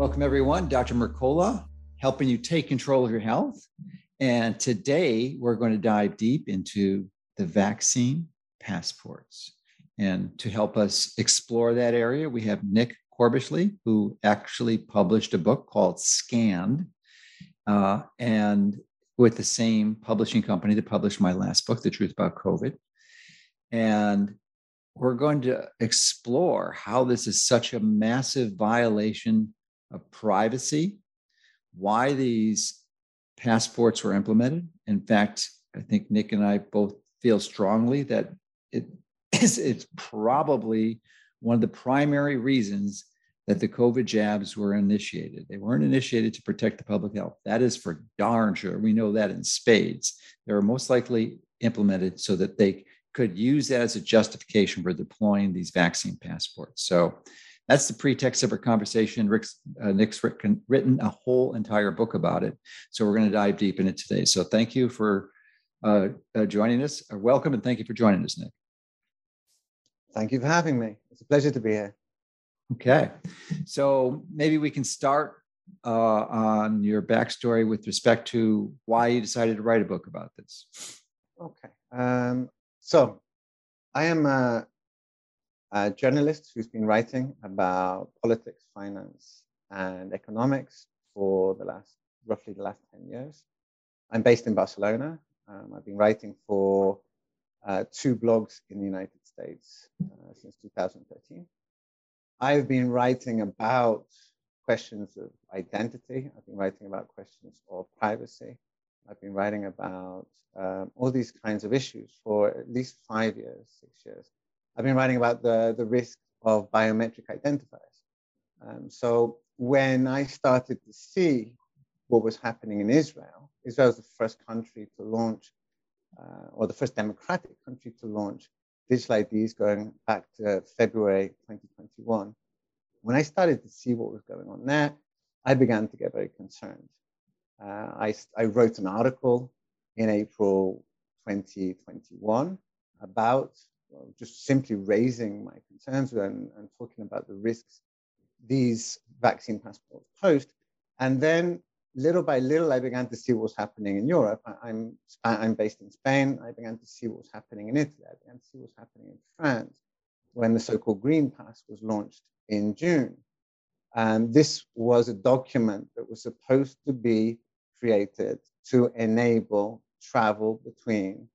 Welcome, everyone. Dr. Mercola, helping you take control of your health. And today we're going to dive deep into the vaccine passports. And to help us explore that area, we have Nick Corbishley, who actually published a book called Scanned, uh, and with the same publishing company that published my last book, The Truth About COVID. And we're going to explore how this is such a massive violation of privacy, why these passports were implemented. In fact, I think Nick and I both feel strongly that it is it's probably one of the primary reasons that the COVID jabs were initiated. They weren't initiated to protect the public health. That is for darn sure. We know that in spades. They were most likely implemented so that they could use that as a justification for deploying these vaccine passports. So that's the pretext of our conversation. Rick's, uh, Nick's written, written a whole entire book about it. So we're going to dive deep in it today. So thank you for uh, uh, joining us. Uh, welcome and thank you for joining us, Nick. Thank you for having me. It's a pleasure to be here. Okay. So maybe we can start uh, on your backstory with respect to why you decided to write a book about this. Okay. Um, so I am a, a, journalist who's been writing about politics, finance, and economics for the last, roughly the last 10 years. I'm based in Barcelona. Um, I've been writing for uh, two blogs in the United States uh, since 2013. I've been writing about questions of identity. I've been writing about questions of privacy. I've been writing about um, all these kinds of issues for at least five years, six years. I've been writing about the, the risk of biometric identifiers. Um, so when I started to see what was happening in Israel, Israel was the first country to launch, uh, or the first democratic country to launch digital IDs going back to February 2021. When I started to see what was going on there, I began to get very concerned. Uh, I, I wrote an article in April 2021 about just simply raising my concerns and, and talking about the risks these vaccine passports pose. And then little by little, I began to see what was happening in Europe. I'm, I'm based in Spain. I began to see what was happening in Italy. I began to see what was happening in France when the so-called Green Pass was launched in June. And this was a document that was supposed to be created to enable travel between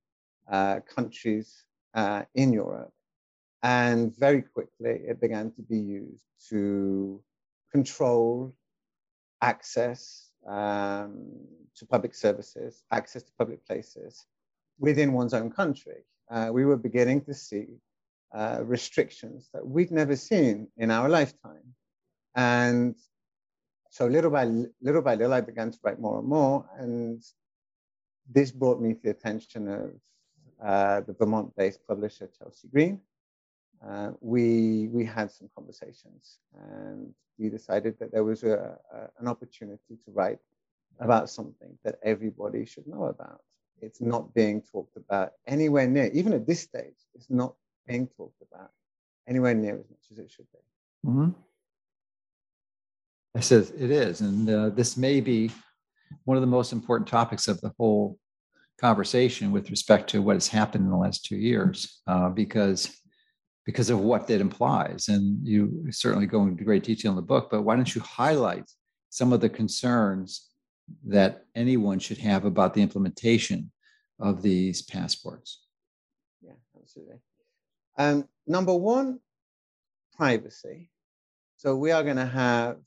uh, countries uh, in Europe. And very quickly, it began to be used to control access um, to public services, access to public places within one's own country. Uh, we were beginning to see uh, restrictions that we'd never seen in our lifetime. And so little by little by little, I began to write more and more. And this brought me to the attention of uh, the Vermont-based publisher Chelsea Green. Uh, we we had some conversations, and we decided that there was a, a, an opportunity to write about something that everybody should know about. It's not being talked about anywhere near, even at this stage, it's not being talked about anywhere near as much as it should be. Mm-hmm. I said it is. And uh, this may be one of the most important topics of the whole conversation with respect to what has happened in the last two years, uh, because because of what that implies. And you certainly go into great detail in the book, but why don't you highlight some of the concerns that anyone should have about the implementation of these passports? Yeah, absolutely. Um, number one, privacy. So we are going to have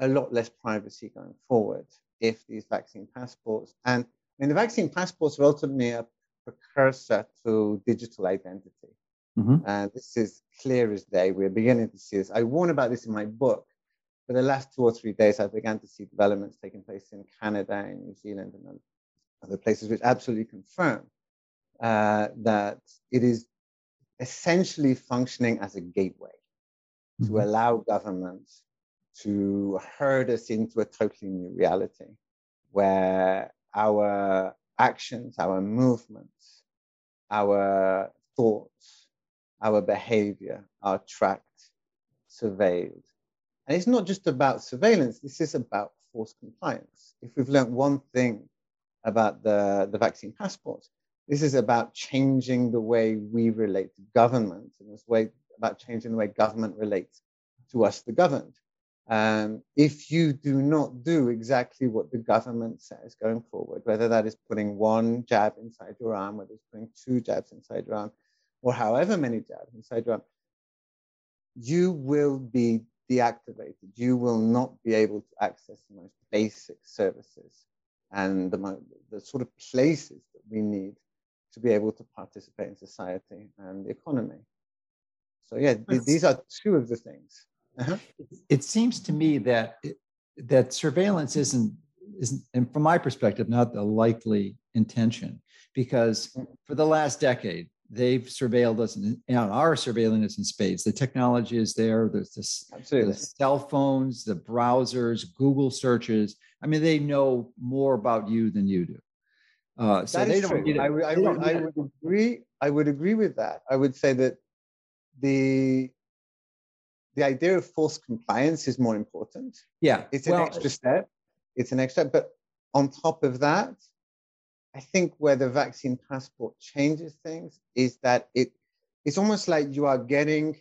a lot less privacy going forward if these vaccine passports and mean the vaccine passports are ultimately a precursor to digital identity. Mm-hmm. And this is clear as day. We're beginning to see this. I warn about this in my book for the last two or three days, I began to see developments taking place in Canada and New Zealand and other places, which absolutely confirm uh, that it is essentially functioning as a gateway mm-hmm. to allow governments to herd us into a totally new reality where our actions, our movements, our thoughts, our behavior are tracked, surveilled. And it's not just about surveillance, this is about forced compliance. If we've learned one thing about the, the vaccine passport, this is about changing the way we relate to government, and this way about changing the way government relates to us, the governed. Um, if you do not do exactly what the government says going forward, whether that is putting one jab inside your arm, whether it's putting two jabs inside your arm, or however many jabs inside your arm, you will be deactivated. You will not be able to access the most basic services and the, the sort of places that we need to be able to participate in society and the economy. So yeah, th- these are two of the things. Uh-huh. It seems to me that that surveillance isn't isn't, and from my perspective, not the likely intention, because mm. for the last decade they've surveilled us and are surveilling us in space. The technology is there. There's this, the cell phones, the browsers, Google searches. I mean, they know more about you than you do. Uh, so they don't, true. I, would, I, would, I would agree. I would agree with that. I would say that the the idea of forced compliance is more important. Yeah, it's an well, extra step. It's an extra, step. but on top of that, I think where the vaccine passport changes things is that it it's almost like you are getting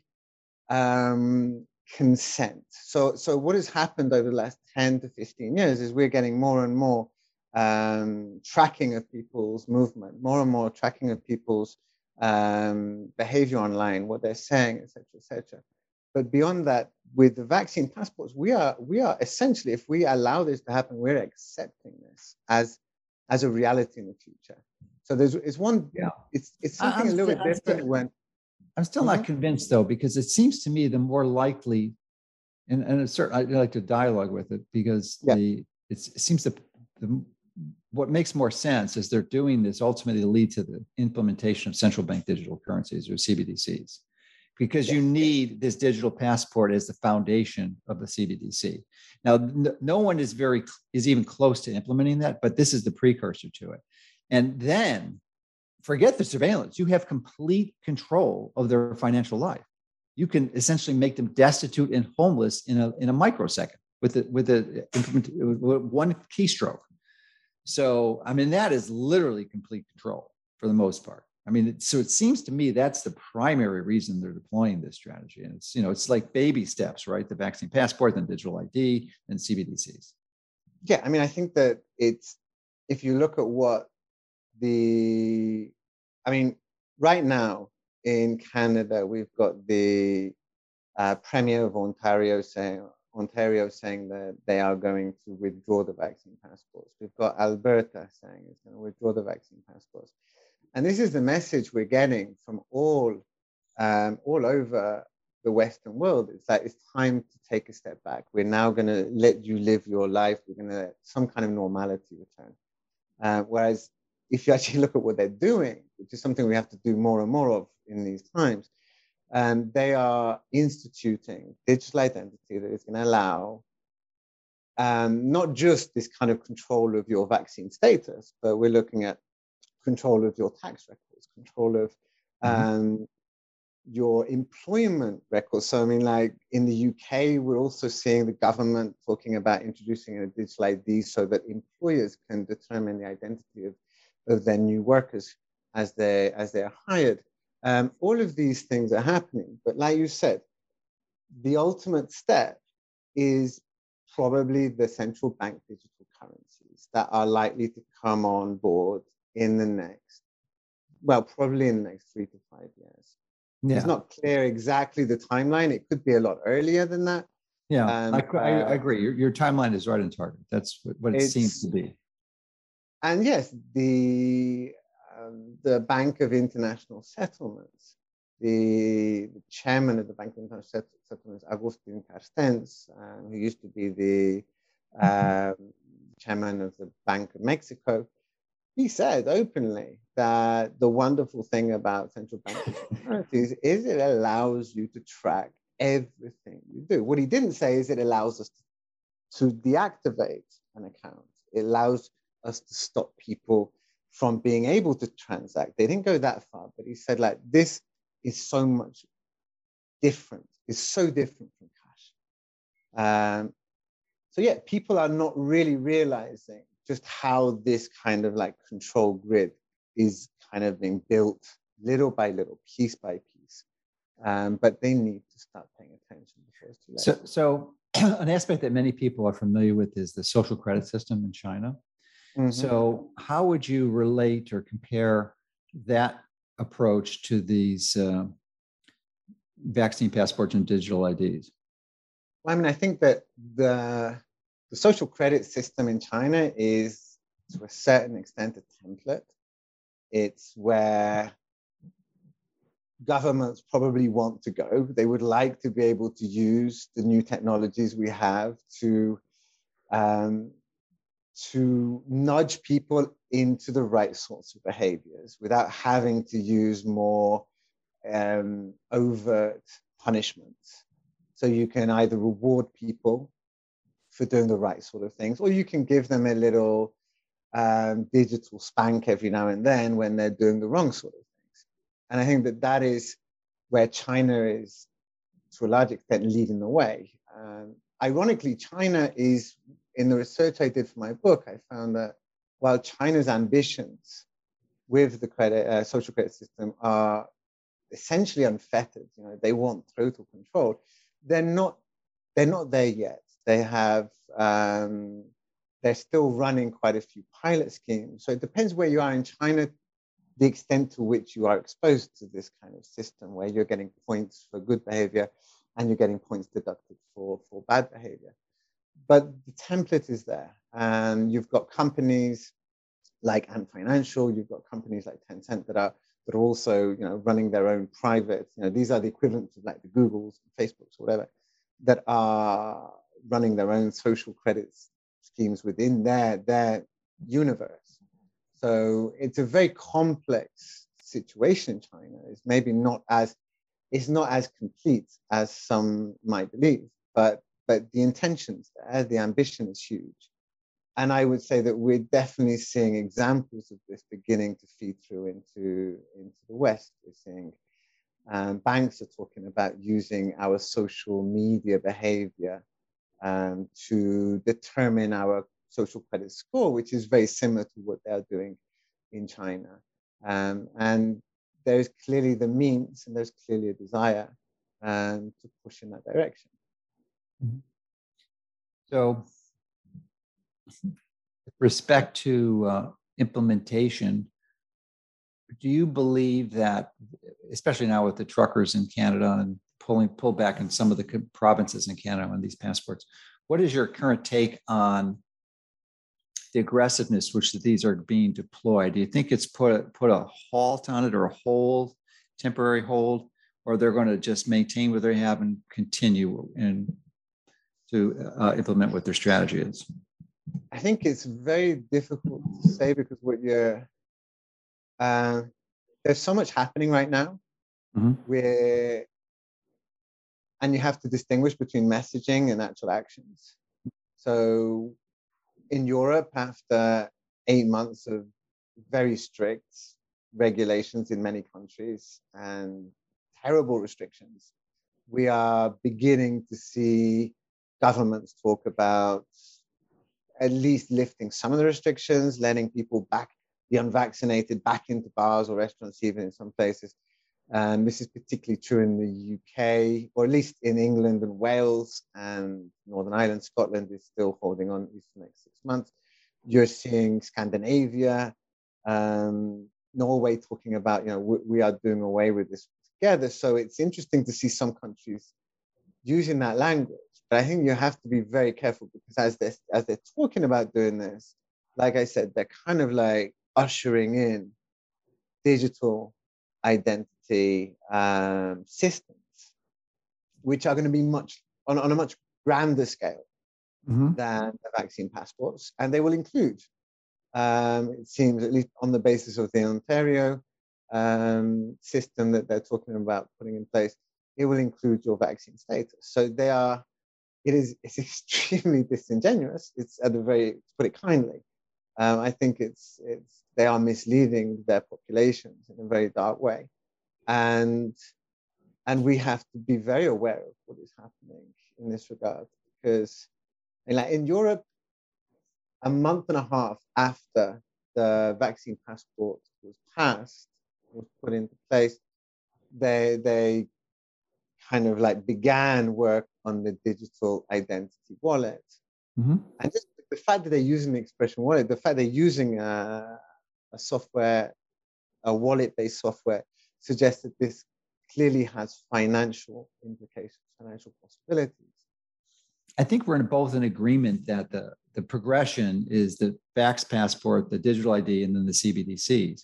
um, consent. So so what has happened over the last 10 to 15 years is we're getting more and more um, tracking of people's movement, more and more tracking of people's um, behavior online, what they're saying, etc., etc. But beyond that, with the vaccine passports, we are we are essentially, if we allow this to happen, we're accepting this as as a reality in the future. So there's it's one, yeah, it's it's something I'm a little still, bit different I'm still, when. I'm still not mm-hmm. convinced though, because it seems to me the more likely, and and it's certain I like to dialogue with it because yeah. the it seems that the what makes more sense is they're doing this ultimately to lead to the implementation of central bank digital currencies or CBDCs, because yes. you need this digital passport as the foundation of the CBDC. Now, no one is very is even close to implementing that, but this is the precursor to it. And then, forget the surveillance. You have complete control of their financial life. You can essentially make them destitute and homeless in a in a microsecond with a, with a with one keystroke so, I mean, that is literally complete control for the most part. I mean, so it seems to me that's the primary reason they're deploying this strategy. And it's, you know, it's like baby steps, right? The vaccine passport, then digital ID, then CBDCs. Yeah. I mean, I think that it's, if you look at what the, I mean, right now in Canada, we've got the uh, Premier of Ontario saying, Ontario saying that they are going to withdraw the vaccine passports. We've got Alberta saying it's going to withdraw the vaccine passports. And this is the message we're getting from all, um, all over the Western world. It's like it's time to take a step back. We're now going to let you live your life. We're going to let some kind of normality return. Uh, whereas if you actually look at what they're doing, which is something we have to do more and more of in these times, and they are instituting digital identity that is going to allow um, not just this kind of control of your vaccine status, but we're looking at control of your tax records, control of mm-hmm. um, your employment records. So, I mean, like in the UK, we're also seeing the government talking about introducing a digital ID so that employers can determine the identity of, of their new workers as they as they're hired. Um, all of these things are happening. But like you said, the ultimate step is probably the central bank digital currencies that are likely to come on board in the next, well, probably in the next three to five years. Yeah. It's not clear exactly the timeline. It could be a lot earlier than that. Yeah, um, I, I, I, agree. Your, your timeline is right on target. That's what it seems to be. And yes, the um, the Bank of International Settlements the, the chairman of the Bank of International Settlements, Agustin Carstens, um, who used to be the um, chairman of the Bank of Mexico, he said openly that the wonderful thing about central bank securities is it allows you to track everything you do. What he didn't say is it allows us to, to deactivate an account. It allows us to stop people from being able to transact. They didn't go that far, but he said like this is so much different. It's so different from cash. Um, so yeah, people are not really realizing just how this kind of like control grid is kind of being built little by little, piece by piece. Um, but they need to start paying attention before it's too late. So, so an aspect that many people are familiar with is the social credit system in China. Mm-hmm. So, how would you relate or compare that approach to these uh, vaccine passports and digital IDs? Well, I mean, I think that the the social credit system in China is, to a certain extent, a template. It's where governments probably want to go. They would like to be able to use the new technologies we have to um, to nudge people into the right sorts of behaviors without having to use more um, overt punishments. So you can either reward people for doing the right sort of things, or you can give them a little um, digital spank every now and then when they're doing the wrong sort of things. And I think that that is where China is, to a large extent, leading the way. Um, ironically, China is, in the research I did for my book, I found that while China's ambitions with the credit, uh, social credit system are essentially unfettered, you know, they want total control, they're not, they're not there yet. They have, um, they're still running quite a few pilot schemes. So it depends where you are in China, the extent to which you are exposed to this kind of system where you're getting points for good behavior and you're getting points deducted for, for bad behavior. But the template is there. And you've got companies like Ant Financial, you've got companies like Tencent that are that are also you know running their own private, you know, these are the equivalents of like the Googles, Facebooks, or whatever, that are running their own social credit schemes within their their universe. So it's a very complex situation in China. It's maybe not as it's not as complete as some might believe, but but the intentions there, the ambition is huge. And I would say that we're definitely seeing examples of this beginning to feed through into, into the West. We're seeing um, banks are talking about using our social media behavior um, to determine our social credit score, which is very similar to what they're doing in China. Um, and there's clearly the means and there's clearly a desire um, to push in that direction. Mm-hmm. So, with respect to uh, implementation, do you believe that, especially now with the truckers in Canada and pulling pull back in some of the provinces in Canada on these passports, what is your current take on the aggressiveness which these are being deployed? Do you think it's put put a halt on it or a hold, temporary hold, or they're going to just maintain what they have and continue and to uh, implement what their strategy is? I think it's very difficult to say because what you're uh, there's so much happening right now mm-hmm. where and you have to distinguish between messaging and actual actions. So in Europe, after eight months of very strict regulations in many countries and terrible restrictions, we are beginning to see governments talk about at least lifting some of the restrictions, letting people back, the unvaccinated, back into bars or restaurants, even in some places. And this is particularly true in the UK, or at least in England and Wales and Northern Ireland. Scotland is still holding on at next six months. You're seeing Scandinavia, um, Norway talking about, you know, we, we are doing away with this together. So it's interesting to see some countries using that language. But I think you have to be very careful because as they're, as they're talking about doing this, like I said, they're kind of like ushering in digital identity identity um, systems, which are going to be much on, on a much grander scale mm-hmm. than the vaccine passports, and they will include, um, it seems, at least on the basis of the Ontario um, system that they're talking about putting in place, it will include your vaccine status. So they are, it is it's extremely disingenuous. It's at the very, to put it kindly. Um, I think it's it's they are misleading their populations in a very dark way, and and we have to be very aware of what is happening in this regard because in, like in Europe, a month and a half after the vaccine passport was passed, was put into place, they they kind of like began work on the digital identity wallet. Mm-hmm. And just the fact that they're using the expression wallet, the fact they're using a, a software, a wallet-based software, suggests that this clearly has financial implications, financial possibilities. I think we're in both in agreement that the, the progression is the Vax passport, the digital ID, and then the CBDCs.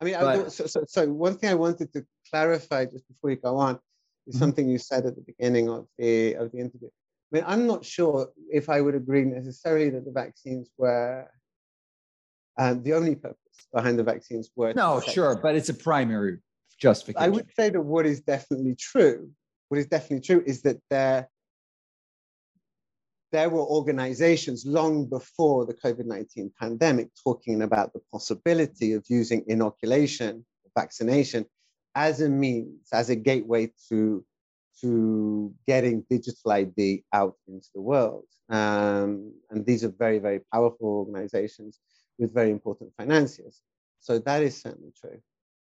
I mean, but, so, so, so, one thing I wanted to clarify just before you go on is mm-hmm. something you said at the beginning of the of the interview. I mean, I'm not sure if I would agree necessarily that the vaccines were um, the only purpose behind the vaccines were. No, sure, but it's a primary justification. I would say that what is definitely true, what is definitely true, is that there there were organizations long before the COVID 19 pandemic talking about the possibility of using inoculation, vaccination, as a means, as a gateway to, to getting digital ID out into the world. Um, and these are very, very powerful organizations with very important financiers. So that is certainly true.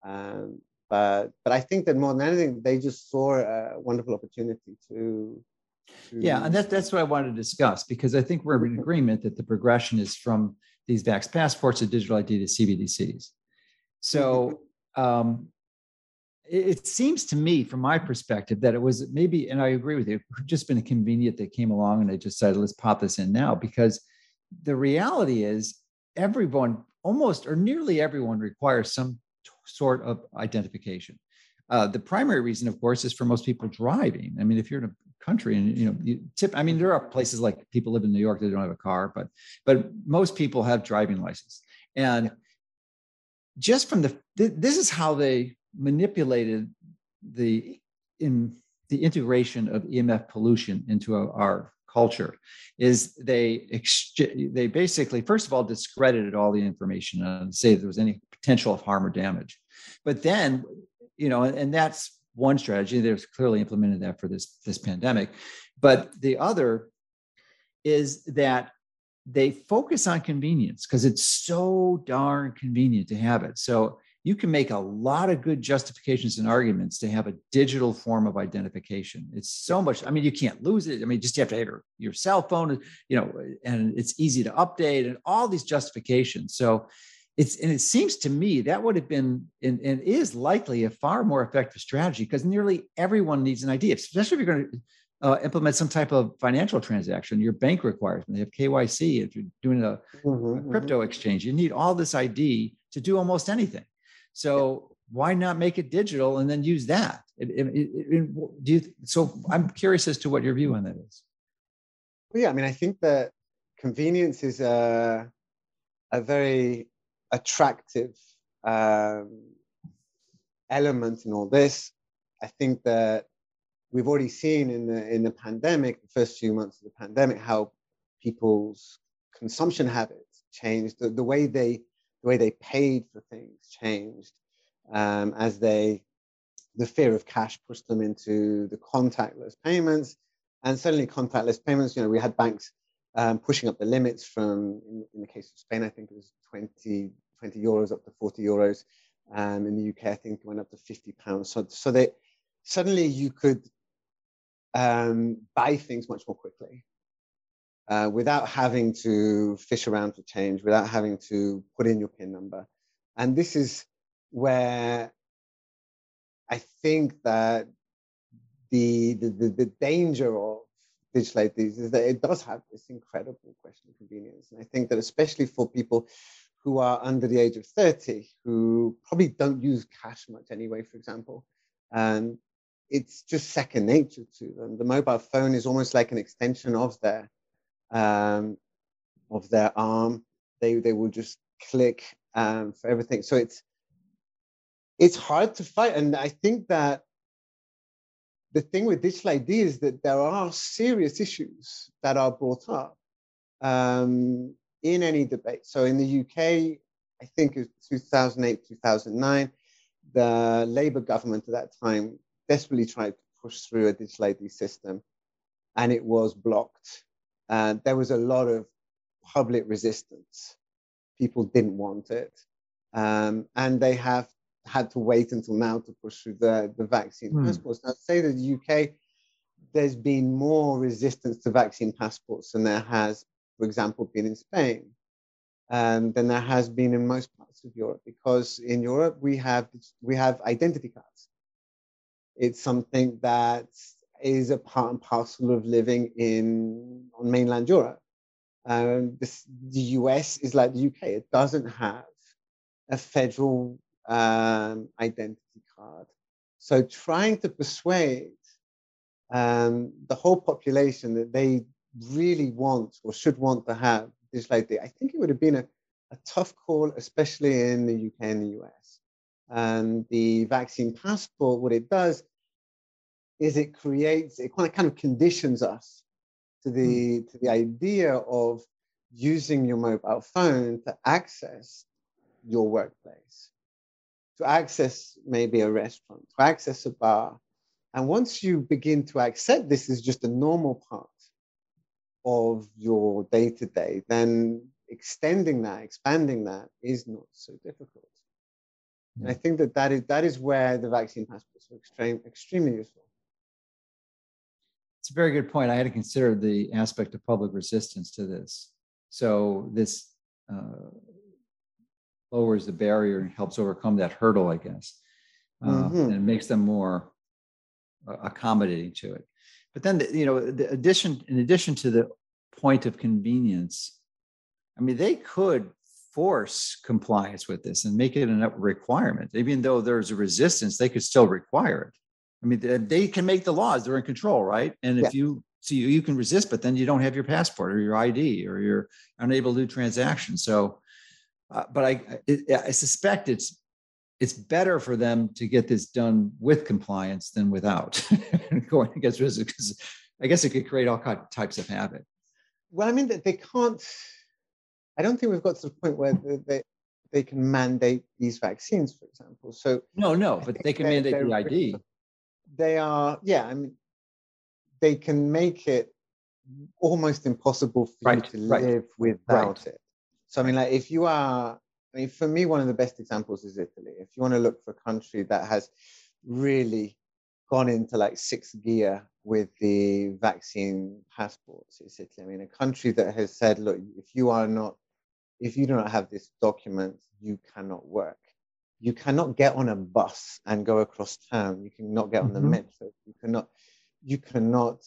Um, but, but I think that more than anything, they just saw a wonderful opportunity to, yeah, and that's that's what I wanted to discuss because I think we're in agreement that the progression is from these Vax passports to digital ID to CBDCs. So um, it, seems to me, from my perspective, that it was maybe, and I agree with you, just been convenient that came along and they just decided let's pop this in now because the reality is everyone, almost or nearly everyone, requires some sort of identification. Uh, the primary reason, of course, is for most people driving. I mean, if you're in a country and you know you tip i mean there are places like people live in new york that don't have a car but but most people have driving license and just from the this is how they manipulated the in the integration of emf pollution into our culture is they they basically first of all discredited all the information and say there was any potential of harm or damage but then you know and that's one strategy. They've clearly implemented that for this, this pandemic. But the other is that they focus on convenience because it's so darn convenient to have it. So you can make a lot of good justifications and arguments to have a digital form of identification. It's so much. I mean, you can't lose it. I mean, just you have to have your, your cell phone, you know, and it's easy to update and all these justifications. So it's and it seems to me that would have been and, and is likely a far more effective strategy because nearly everyone needs an ID, especially if you're going to uh, implement some type of financial transaction. Your bank requires them. they have KYC. If you're doing a, mm-hmm, a crypto mm-hmm. exchange, you need all this ID to do almost anything. So yeah. why not make it digital and then use that? It, it, do you? So I'm curious as to what your view on that is. Well, yeah, I mean, I think that convenience is a a very attractive um, element in all this. I think that we've already seen in the in the pandemic, the first few months of the pandemic, how people's consumption habits changed, the, the way they the way they paid for things changed um, as they the fear of cash pushed them into the contactless payments and suddenly contactless payments you know we had banks um, pushing up the limits from, in, in, the case of Spain, I think it was 20, 20 euros up to 40 euros. Um, in the UK, I think it went up to 50 pounds. So, so that suddenly you could um, buy things much more quickly uh, without having to fish around for change, without having to put in your PIN number. And this is where I think that the, the, the, the danger of digital IDs is that it does have this incredible question of convenience. And I think that especially for people who are under the age of 30 who probably don't use cash much anyway, for example. And it's just second nature to them. The mobile phone is almost like an extension of their um, of their arm. They they will just click um, for everything. So it's it's hard to fight, and I think that the thing with digital ID is that there are serious issues that are brought up um, in any debate. So in the UK, I think it was 2008, 2009, the Labour government at that time desperately tried to push through a digital ID system, and it was blocked. And there was a lot of public resistance. People didn't want it. Um, and they have had to wait until now to push through the, the vaccine mm. passports. Now, say that the UK, there's been more resistance to vaccine passports than there has, for example, been in Spain, um, than there has been in most parts of Europe, because in Europe we have we have identity cards. It's something that is a part and parcel of living in on mainland Europe. Um, this, the US is like the UK; it doesn't have a federal um, identity card. So trying to persuade um, the whole population that they really want or should want to have this ID, I think it would have been a, a tough call, especially in the UK and the US. And the vaccine passport, what it does is it creates, it kind of, kind of conditions us to the, mm. to the idea of using your mobile phone to access your workplace to access maybe a restaurant, to access a bar. And once you begin to accept this is just a normal part of your day to day, then extending that, expanding that is not so difficult. And I think that that is, that is where the vaccine passports are extreme, extremely useful. It's a very good point. I had to consider the aspect of public resistance to this. So this uh, lowers the barrier and helps overcome that hurdle, I guess, uh, mm-hmm. and makes them more uh, accommodating to it. But then, the, you know, the addition, in addition to the point of convenience, I mean, they could force compliance with this and make it a requirement. Even though there's a resistance, they could still require it. I mean, they can make the laws; they're in control, right? And if yeah. you so you, you can resist, but then you don't have your passport or your ID, or you're unable to do transactions. So uh, but I, it, I suspect it's it's better for them to get this done with compliance than without going against risk because I guess it could create all types of havoc. Well, I mean, that they can't. I don't think we've got to the point where they they can mandate these vaccines, for example. So no, no, but they can mandate the ID. They are, yeah. I mean, they can make it almost impossible for right, you to right, live without right. it. So I mean, like if you are, I mean, for me, one of the best examples is Italy. If you want to look for a country that has really gone into like sixth gear with the vaccine passports, it's Italy. I mean, a country that has said, look, if you are not, if you do not have this document, you cannot work. You cannot get on a bus and go across town. You cannot get on mm-hmm. the metro. You cannot, you cannot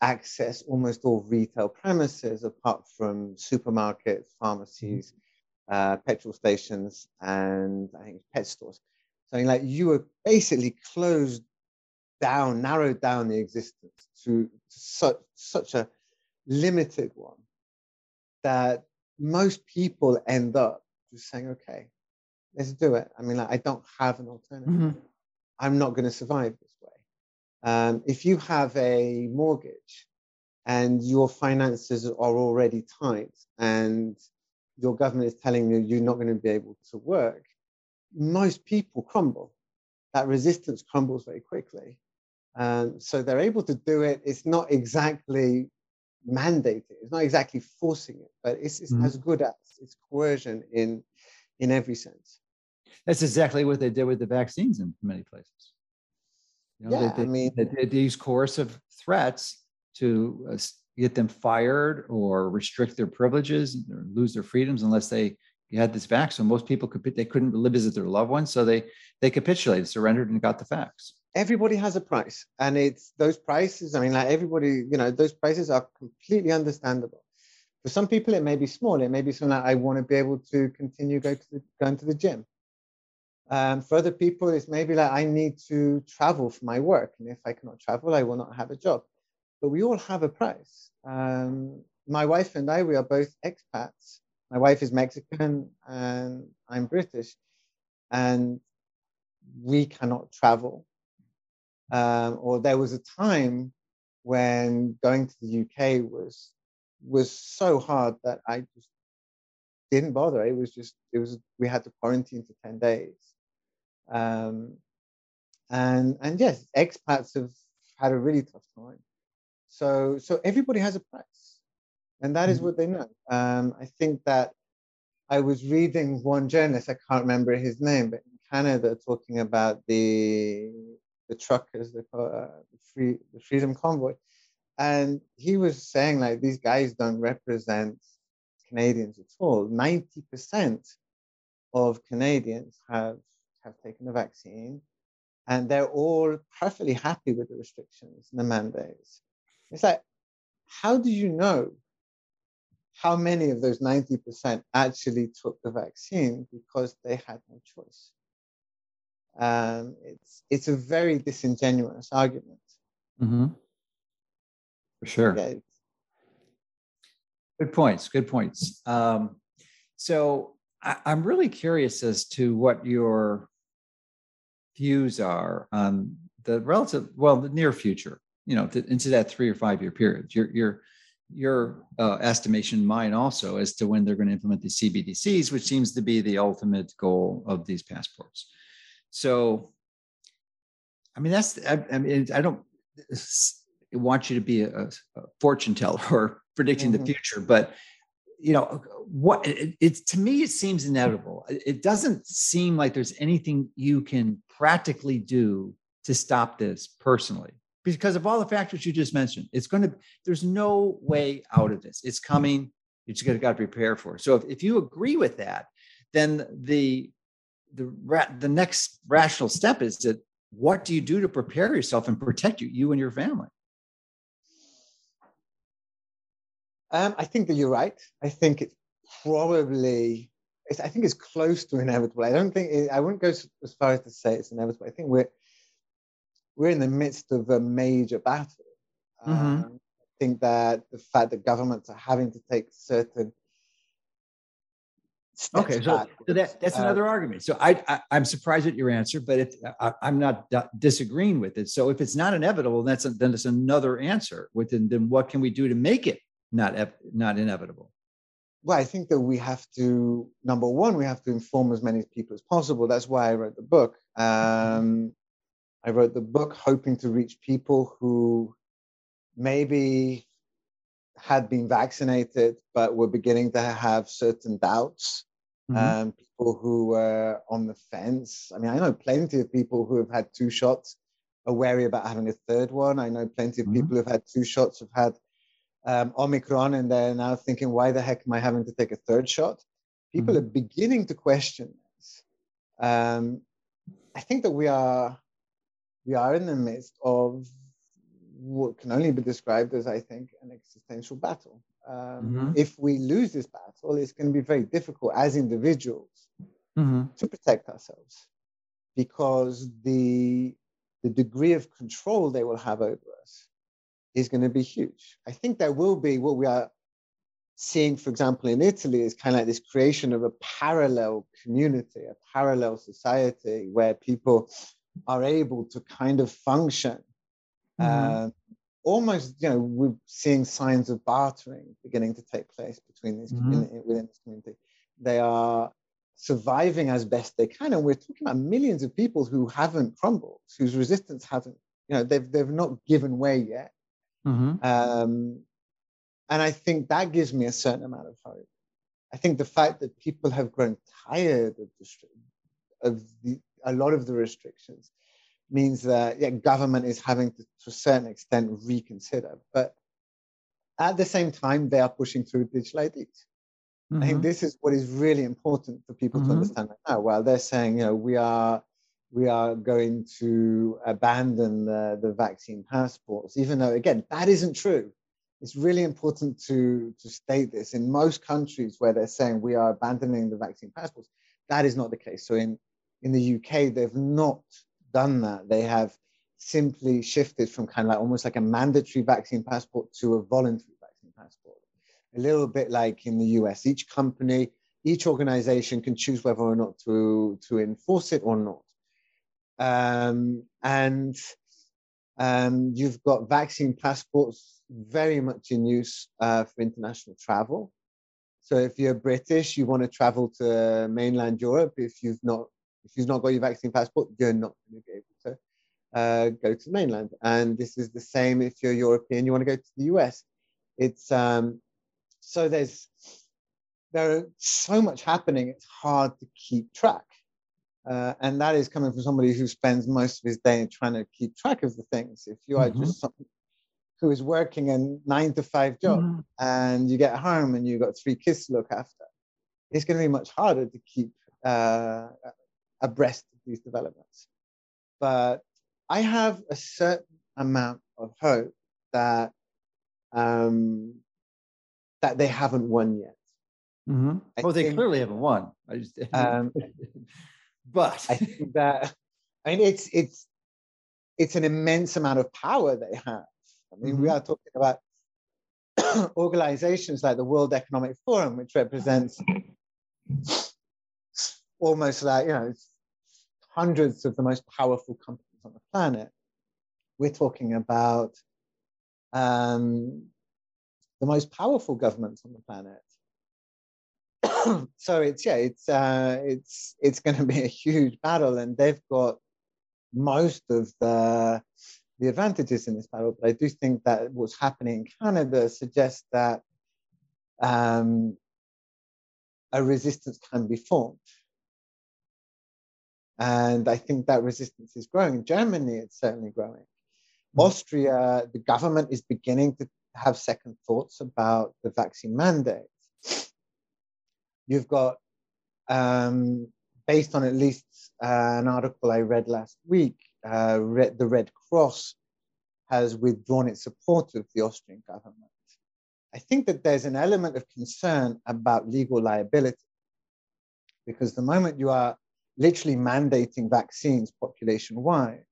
access almost all retail premises apart from supermarkets, pharmacies, mm-hmm. uh, petrol stations, and I think pet stores. So, like, you were basically closed down, narrowed down the existence to such, such a limited one that most people end up just saying, okay, let's do it. I mean, like, I don't have an alternative. Mm-hmm. I'm not going to survive this. Um, if you have a mortgage and your finances are already tight and your government is telling you you're not going to be able to work, most people crumble. That resistance crumbles very quickly. Um, so they're able to do it. It's not exactly mandating, it's not exactly forcing it, but it's, it's mm-hmm. as good as it's coercion in, in every sense. That's exactly what they did with the vaccines in many places. You know, yeah, they, I mean, they, these coercive threats to uh, get them fired or restrict their privileges or lose their freedoms unless they had this vax. So most people could they couldn't visit their loved ones, so they they capitulated, surrendered, and got the facts. Everybody has a price, and it's those prices. I mean, like everybody, you know, those prices are completely understandable. For some people, it may be small. It may be something like I want to be able to continue go to the, going to the gym. Um, for other people, it's maybe like I need to travel for my work, and if I cannot travel, I will not have a job. But we all have a price. Um, my wife and I, we are both expats. My wife is Mexican, and I'm British, and we cannot travel. Um, or there was a time when going to the UK was was so hard that I just didn't bother. It was just it was we had to quarantine for ten days, um, and and yes, expats have had a really tough time. So so everybody has a price, and that is mm-hmm. what they know. Um, I think that I was reading one journalist. I can't remember his name, but in Canada, talking about the the truckers, the, uh, the free the Freedom Convoy, and he was saying like these guys don't represent Canadians at all. Ninety percent of Canadians have have taken the vaccine, and they're all perfectly happy with the restrictions and the mandates. It's like, how do you know how many of those 90% actually took the vaccine because they had no choice? Um, it's it's a very disingenuous argument. Mm-hmm. For sure. Good points. Good points. Um, so I, I'm really curious as to what your views are on the relative, well, the near future. You know, to, into that three or five year period. Your your your uh, estimation, mine also, as to when they're going to implement the CBDCs, which seems to be the ultimate goal of these passports. So, I mean, that's, I, I mean, I don't want you to be a, a fortune teller or predicting mm-hmm. the future, but you know what it, it's to me it seems inevitable. It doesn't seem like there's anything you can practically do to stop this personally because of all the factors you just mentioned. It's going to there's no way out of this. It's coming. You just got to prepare for it. So if, if you agree with that then the the the next rational step is that what do you do to prepare yourself and protect you, you and your family? Um, I think that you're right. I think it's probably, it's, I think it's close to inevitable. I don't think it, I wouldn't go as far as to say it's inevitable. I think we're we're in the midst of a major battle. Mm-hmm. Um, I think that the fact that governments are having to take certain Okay, so, so that, that's uh, another argument. So I, I am surprised at your answer, but if I, am not disagreeing with it. So if it's not inevitable, that's a, then it's another answer. Within then what can we do to make it not not inevitable? Well, I think that we have to number one, we have to inform as many people as possible. That's why I wrote the book. Um, I wrote the book hoping to reach people who maybe had been vaccinated but were beginning to have certain doubts mm-hmm. um, people who were on the fence. I mean, I know plenty of people who have had two shots are wary about having a third one. I know plenty of mm-hmm. people who've had two shots have had um, Omicron and they're now thinking, why the heck am I having to take a third shot? People mm-hmm. are beginning to question this. Um, I think that we are we are in the midst of what can only be described as, I think, an existential battle. Um, mm-hmm. If we lose this battle, it's going to be very difficult as individuals mm-hmm. to protect ourselves because the the degree of control they will have over us is going to be huge. I think there will be what we are seeing, for example, in Italy, is kind of like this creation of a parallel community, a parallel society where people are able to kind of function mm-hmm. uh, almost, you know, we're seeing signs of bartering beginning to take place between these mm-hmm. community, within this community. They are surviving as best they can, and we're talking about millions of people who haven't crumbled, whose resistance hasn't, you know, they've they've not given way yet. Mm-hmm. Um, and I think that gives me a certain amount of hope. I think the fact that people have grown tired of, the, of the, a lot of the restrictions means that yeah, government is having to, to a certain extent, reconsider. But at the same time, they are pushing through digital IDs. Mm-hmm. I think mm-hmm. this is what is really important for people mm-hmm. to understand right now. While they're saying, you know, we are we are going to abandon the, the vaccine passports, even though again that isn't true. it's really important to, to state this. In most countries where they're saying we are abandoning the vaccine passports, that is not the case. So in, in the UK, they've not done that. They have simply shifted from kind of like almost like a mandatory vaccine passport to a voluntary vaccine passport. A little bit like in the US, each company, each organization can choose whether or not to, to enforce it or not. Um, and um, you've got vaccine passports very much in use uh, for international travel. So if you're British, you want to travel to mainland Europe. If you've not, if you've not got your vaccine passport, you're not going to be able to uh, go to mainland. And this is the same if you're European, you want to go to the US. It's um, so there's there's so much happening. It's hard to keep track. Uh, and that is coming from somebody who spends most of his day trying to keep track of the things. If you are mm-hmm. just someone who is working a nine to five job mm-hmm. and you get home and you've got three kids to look after, it's going to be much harder to keep uh, abreast of these developments. But I have a certain amount of hope that um, that they haven't won yet. Mm-hmm. Well, they think, clearly haven't won. I just, um, but I think that I mean it's it's it's an immense amount of power they have. I mean, mm-hmm. we are talking about organizations like the World Economic Forum, which represents almost like you know hundreds of the most powerful companies on the planet. We're talking about um, the most powerful governments on the planet. so it's yeah, it's uh, it's it's going to be a huge battle, and they've got most of the the advantages in this battle. But I do think that what's happening in Canada suggests that um, a resistance can be formed. And I think that resistance is growing. In Germany, it's certainly growing. Mm. Austria, the government is beginning to have second thoughts about the vaccine mandate. You've got, um, based on at least uh, an article I read last week, uh, the Red Cross has withdrawn its support of the Austrian government. I think that there's an element of concern about legal liability because the moment you are literally mandating vaccines population wide,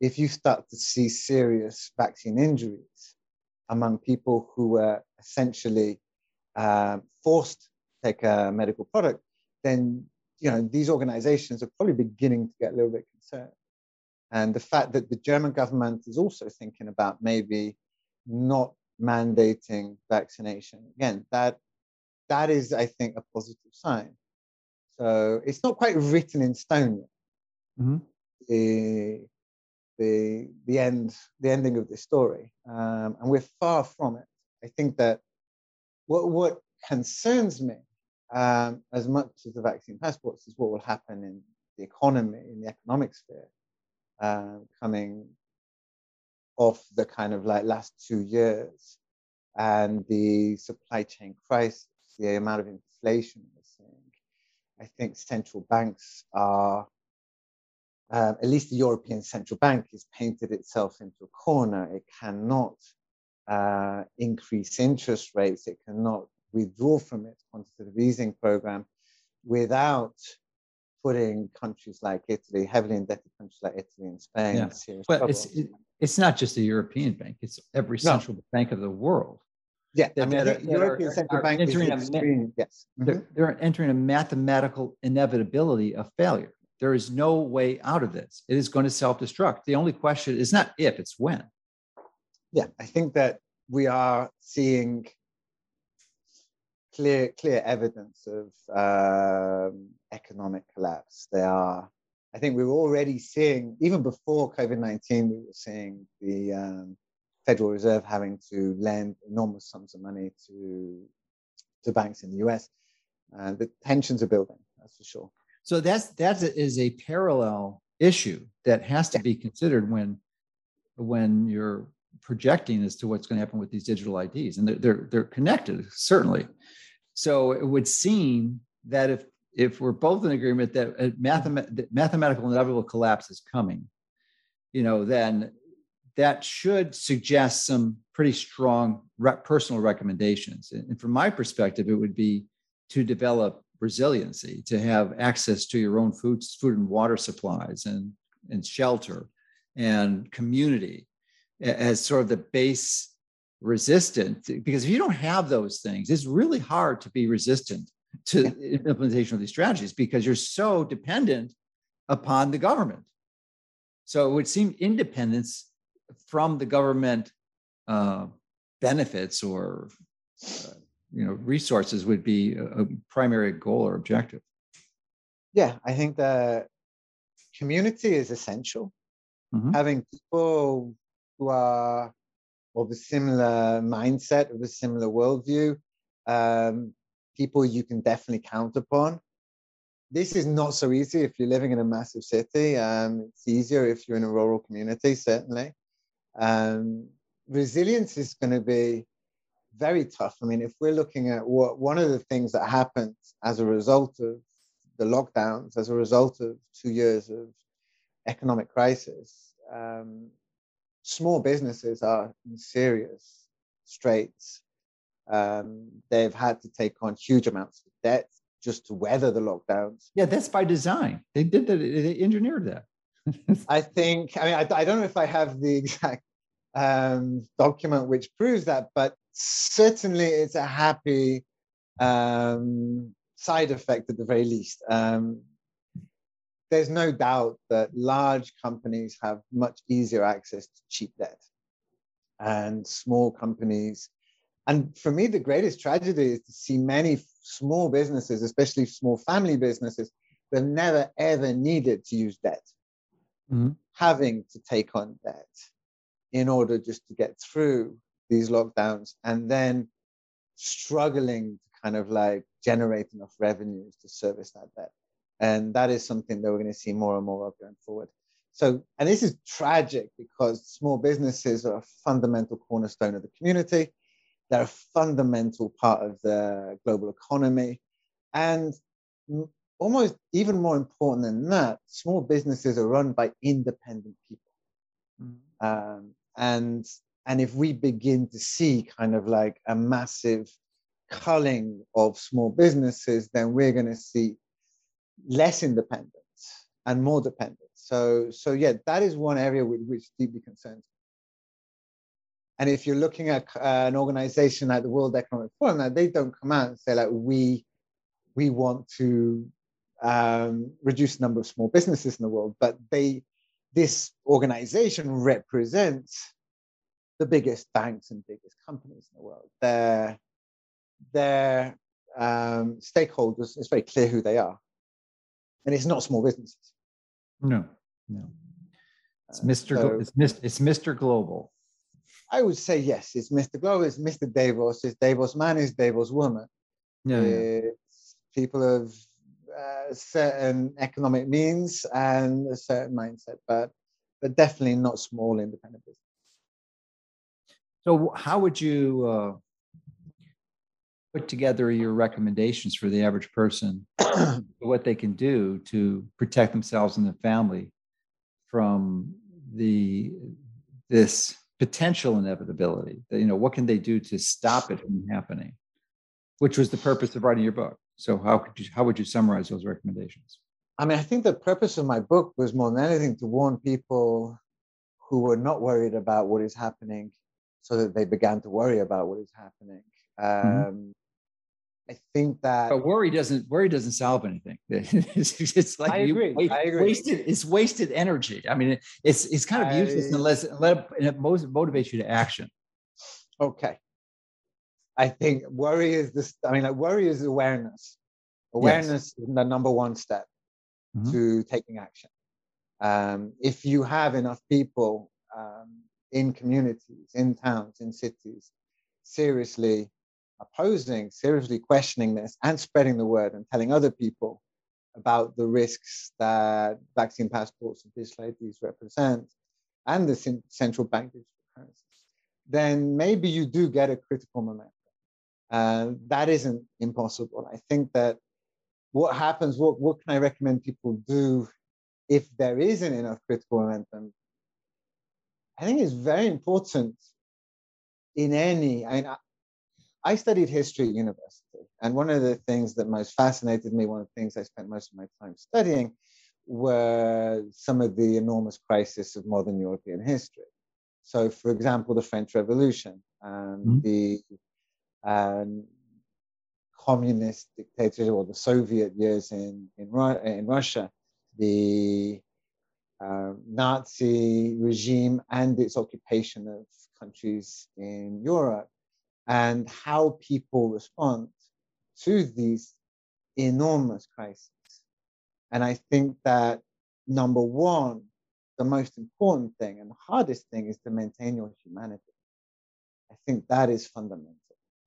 if you start to see serious vaccine injuries among people who were essentially uh, forced take a medical product, then you know these organizations are probably beginning to get a little bit concerned. And the fact that the German government is also thinking about maybe not mandating vaccination again, that that is, I think, a positive sign. So it's not quite written in stone yet. Mm-hmm. The, the, the end, the ending of this story, um, and we're far from it. I think that what what concerns me um, as much as the vaccine passports is what will happen in the economy, in the economic sphere, uh, coming off the kind of like last two years and the supply chain crisis, the amount of inflation we're seeing. I think central banks are, uh, at least the European Central Bank has painted itself into a corner. It cannot uh, increase interest rates. It cannot withdraw from its quantitative easing program without putting countries like Italy, heavily indebted countries like Italy and Spain, yeah. serious but trouble. it's it, it's not just the European bank; it's every central no. bank of the world. Yeah, I mean, the European Central Bank is extreme, yes. They're, mm-hmm. they're entering a mathematical inevitability of failure. There is no way out of this. It is going to self-destruct. The only question is not if, it's when. Yeah, I think that we are seeing clear clear evidence of um, economic collapse. They are, I think we were already seeing, even before COVID 19, we were seeing the um, Federal Reserve having to lend enormous sums of money to to banks in the US. Uh, the tensions are building, that's for sure. So that's that is a parallel issue that has to be considered when when you're projecting as to what's going to happen with these digital IDs, and they're they're, they're connected certainly. So it would seem that if if we're both in agreement that, uh, a mathemat- that mathematical inevitable collapse is coming, you know, then that should suggest some pretty strong re- personal recommendations. And from my perspective, it would be to develop resiliency, to have access to your own food, food and water supplies and, and shelter and community as sort of the base resistant. Because if you don't have those things, it's really hard to be resistant to implementation of these strategies because you're so dependent upon the government. So it would seem independence from the government uh, benefits or uh, you know resources would be a, a primary goal or objective. Yeah, I think the community is essential. Mm-hmm. Having people who are of a similar mindset, of a similar worldview, um, people you can definitely count upon. This is not so easy if you're living in a massive city. Um, it's easier if you're in a rural community, certainly. Um, resilience is going to be very tough. I mean, if we're looking at what one of the things that happened as a result of the lockdowns, as a result of two years of economic crisis, um, small businesses are in serious straits. Um, they've had to take on huge amounts of debt just to weather the lockdowns. Yeah, that's by design. They did that. They engineered that. I think. I mean, I, I, don't know if I have the exact um, document which proves that, but certainly it's a happy um, side effect at the very least. Um, there's no doubt that large companies have much easier access to cheap debt, and small companies. And for me, the greatest tragedy is to see many small businesses, especially small family businesses, that never ever needed to use debt, mm-hmm. having to take on debt in order just to get through these lockdowns and then struggling to kind of like generate enough revenues to service that debt. And that is something that we're going to see more and more of going forward. So, and this is tragic because small businesses are a fundamental cornerstone of the community. They're a fundamental part of the global economy. And almost even more important than that, small businesses are run by independent people. Mm-hmm. Um, and and if we begin to see kind of like a massive culling of small businesses, then we're going to see less independence and more dependence. So, so yeah, that is one area with which deeply concerns. And if you're looking at uh, an organization like the World Economic Forum, now they don't come out and say like we we want to um, reduce the number of small businesses in the world, but they this organization represents the biggest banks and biggest companies in the world. Their, their um, stakeholders, it's very clear who they are. And it's not small businesses. No, no. It's Mr. Uh, so, it's, Mr. it's Mr. Global. I would say yes. It's Mr. Global, it's Mr. Davos, it's Davos man, it's Davos woman. Yeah, it's yeah. people of uh, certain economic means and a certain mindset, but but definitely not small independent business. So, how would you uh, put together your recommendations for the average person, what they can do to protect themselves and their family from the this potential inevitability? You know, what can they do to stop it from happening? Which was the purpose of writing your book. So, how could you how would you summarize those recommendations? I mean, I think the purpose of my book was more than anything to warn people who were not worried about what is happening so that they began to worry about what is happening. Mm-hmm. Um, mm-hmm. I think that, but worry doesn't worry doesn't solve anything. it's, it's like I agree. You, I agree. Wasted, it's wasted energy. I mean, it's it's kind of useless I, unless it motivates you to action. Okay. I think worry is this. I mean, like worry is awareness. Awareness yes. is the number one step mm-hmm. to taking action. Um, if you have enough people um, in communities, in towns, in cities, seriously opposing, seriously questioning this and spreading the word and telling other people about the risks that vaccine passports and digital IDs represent and the central bank digital currencies, then maybe you do get a critical momentum. Uh, that isn't impossible. I think that what happens, what, what can I recommend people do if there isn't enough critical momentum I think it's very important in any. I mean, I, studied history at university, and one of the things that most fascinated me, one of the things I spent most of my time studying, were some of the enormous crises of modern European history. So, for example, the French Revolution, and mm-hmm. the um, communist dictatorship or the Soviet years in, in, in Russia, the uh, Nazi regime and its occupation of countries in Europe, and how people respond to these enormous crises. And I think that number one, the most important thing and the hardest thing is to maintain your humanity. I think that is fundamental.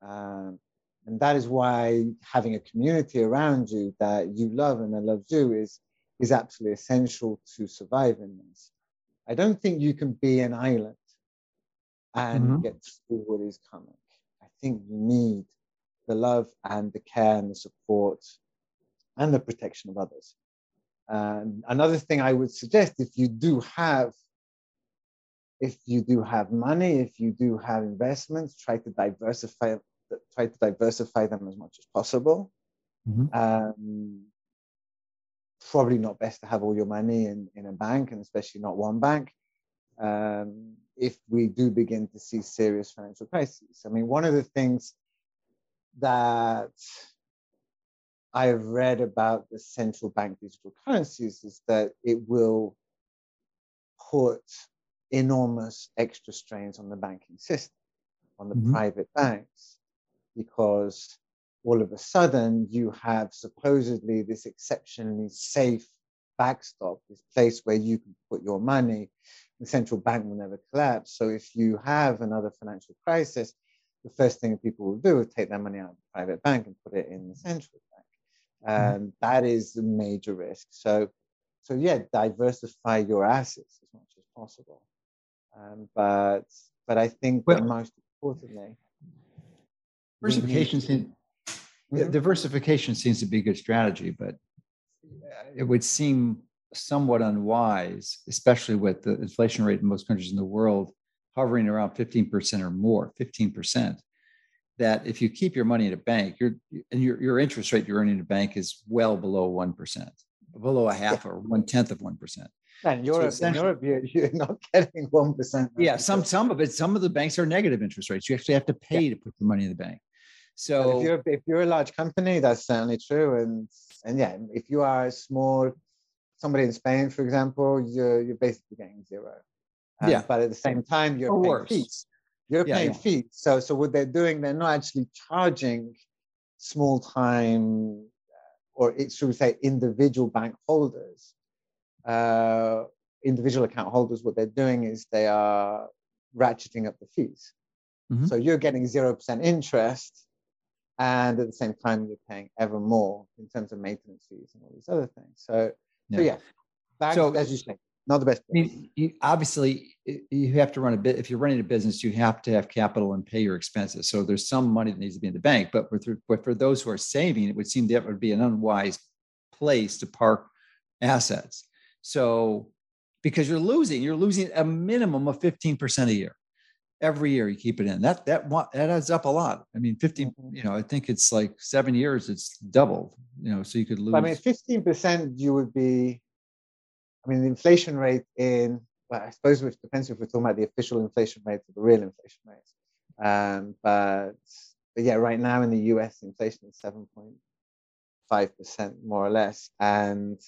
Um, and that is why having a community around you that you love and that loves you is, is absolutely essential to survive in this. I don't think you can be an island and mm-hmm. get through what is coming. I think you need the love and the care and the support and the protection of others. And another thing I would suggest if you do have if you do have money, if you do have investments, try to diversify try to diversify them as much as possible. Mm-hmm. Um, probably not best to have all your money in, in a bank, and especially not one bank. Um, if we do begin to see serious financial crises, I mean, one of the things that I've read about the central bank digital currencies is that it will put enormous extra strains on the banking system, on the mm-hmm. private banks, because all of a sudden you have supposedly this exceptionally safe backstop, this place where you can put your money. The central bank will never collapse. So if you have another financial crisis, the first thing people will do is take their money out of the private bank and put it in the central bank. Mm-hmm. And that is a major risk. So, so yeah, diversify your assets as much as possible. Um, but but I think well, most importantly, diversification seems mm-hmm. diversification seems to be a good strategy, but it would seem somewhat unwise, especially with the inflation rate in most countries in the world hovering around 15% or more, 15%, that if you keep your money in a bank, your and your, your interest rate you're earning in a bank is well below 1%, below a half or one tenth of 1%. And Europe, so in Europe, you're, you're not getting one percent. Yeah, some some of it, some of the banks are negative interest rates. You actually have to pay yeah. to put the money in the bank. So if you're if you're a large company, that's certainly true. And and yeah, if you are a small somebody in Spain, for example, you're you're basically getting zero. Um, yeah. But at the same time, you're or paying worse. fees. You're yeah, paying yeah. fees. So so what they're doing, they're not actually charging small time or it should we say individual bank holders uh, individual account holders, what they're doing is they are ratcheting up the fees. Mm-hmm. So you're getting 0% interest, and at the same time, you're paying ever more in terms of maintenance fees and all these other things. So, yeah, so, yeah back, so as you say, not the best. I mean, you, obviously, you have to run a bit. If you're running a business, you have to have capital and pay your expenses. So there's some money that needs to be in the bank. But for, but for those who are saving, it would seem that would be an unwise place to park assets. So, because you're losing, you're losing a minimum of 15% a year. Every year you keep it in. That that that adds up a lot. I mean, 15, mm-hmm. you know, I think it's like seven years, it's doubled, you know, so you could lose. I mean, 15% you would be, I mean, the inflation rate in, well, I suppose it depends if we're talking about the official inflation rate or the real inflation rate. Um, but, but yeah, right now in the US, inflation is 7.5% more or less. And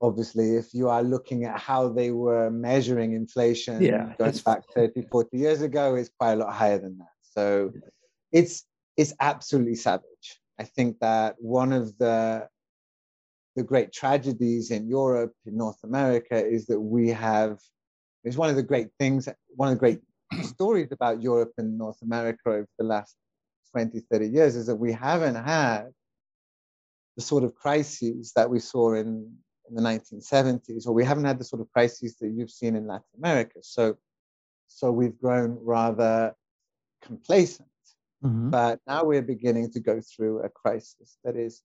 obviously if you are looking at how they were measuring inflation yeah, going back 30 40 years ago it's quite a lot higher than that. So it's it's absolutely savage. I think that one of the the great tragedies in europe in north america is that we have it's one of the great things one of the great stories about europe and north america over the last 20 30 years is that we haven't had the sort of crises that we saw in in the 1970s, or we haven't had the sort of crises that you've seen in Latin America. So, so we've grown rather complacent. Mm-hmm. But now we're beginning to go through a crisis that is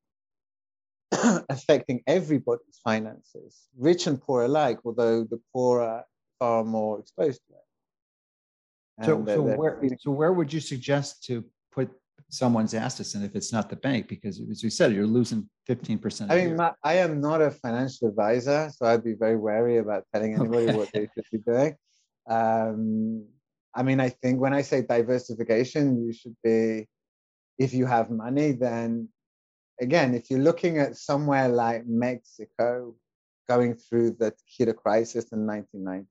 affecting everybody's finances, rich and poor alike, although the poor are far more exposed to it. So, so where so where would you suggest to put someone's asked us and if it's not the bank? Because as you said, you're losing 15%. I mean, my, I am not a financial advisor, so I'd be very wary about telling anybody okay. what they should be doing. Um, I mean, I think when I say diversification, you should be, if you have money, then again, if you're looking at somewhere like Mexico going through the Tequila crisis in the 1990s,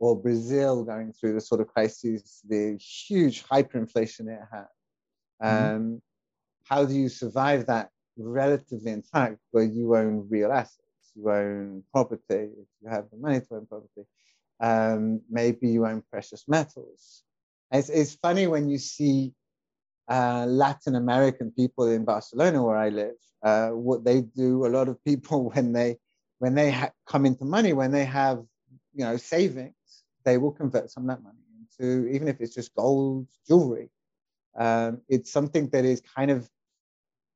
or Brazil going through the sort of crises, the huge hyperinflation it had, mm-hmm. um, how do you survive that relatively intact where you own real assets, you own property, if you have the money to own property? Um, maybe you own precious metals. It's, it's funny when you see uh, Latin American people in Barcelona, where I live, uh, what they do. A lot of people when they when they ha- come into money, when they have you know savings, they will convert some of that money into even if it's just gold jewelry. Um, it's something that is kind of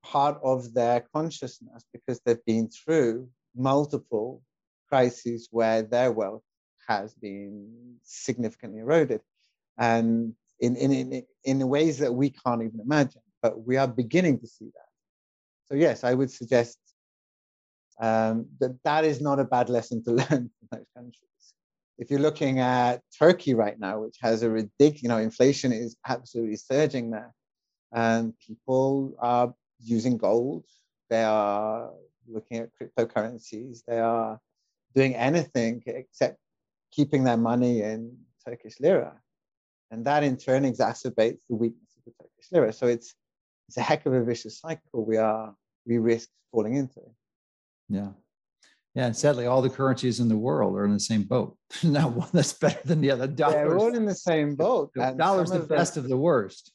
part of their consciousness because they've been through multiple crises where their wealth has been significantly eroded. And in, in, in, in ways that we can't even imagine, but we are beginning to see that. So, yes, I would suggest um, that that is not a bad lesson to learn from those countries. If you're looking at Turkey right now, which has a ridiculous, you know, inflation is absolutely surging there, and people are using gold, they are looking at cryptocurrencies, they are doing anything except keeping their money in Turkish lira. And that in turn exacerbates the weakness of the Turkish lira. So it's it's a heck of a vicious cycle we are we risk falling into. Yeah. Yeah, and sadly, all the currencies in the world are in the same boat. Not one that's better than the other. Dollars, They're all in the same boat. The dollar's the best them, of the worst.